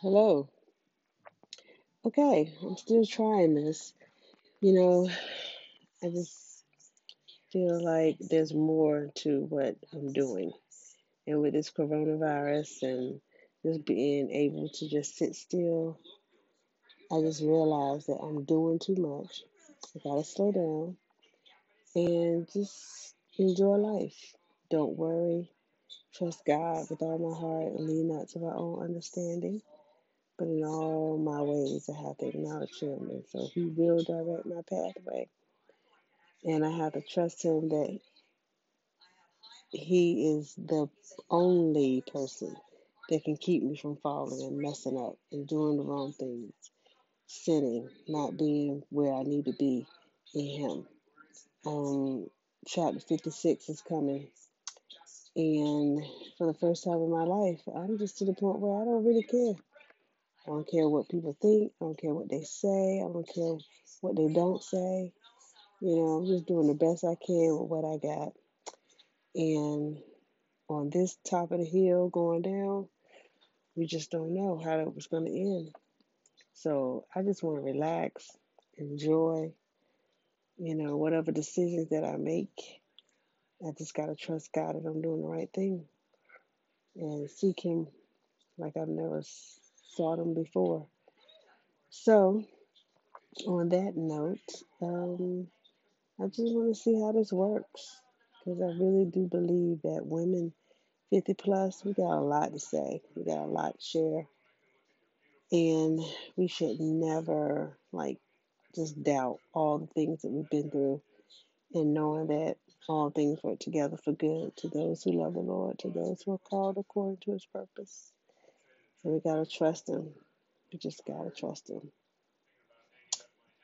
Hello. Okay, I'm still trying this. You know, I just feel like there's more to what I'm doing. And with this coronavirus and just being able to just sit still, I just realized that I'm doing too much. I gotta slow down and just enjoy life. Don't worry. Trust God with all my heart and lean not to my own understanding. But in all my ways, I have to acknowledge Him. And so He will direct my pathway. And I have to trust Him that He is the only person that can keep me from falling and messing up and doing the wrong things, sinning, not being where I need to be in Him. Um, chapter 56 is coming. And for the first time in my life, I'm just to the point where I don't really care. I don't care what people think. I don't care what they say. I don't care what they don't say. You know, I'm just doing the best I can with what I got. And on this top of the hill going down, we just don't know how it was going to end. So I just want to relax, enjoy, you know, whatever decisions that I make. I just got to trust God that I'm doing the right thing and seek Him like I've never Him before. So, on that note, um, I just want to see how this works because I really do believe that women 50 plus, we got a lot to say, we got a lot to share, and we should never like just doubt all the things that we've been through and knowing that all things work together for good to those who love the Lord, to those who are called according to his purpose. So we got to trust him. We just got to trust him.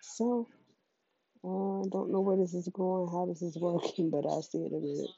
So, I uh, don't know where this is going, how this is working, but I'll see it in a minute.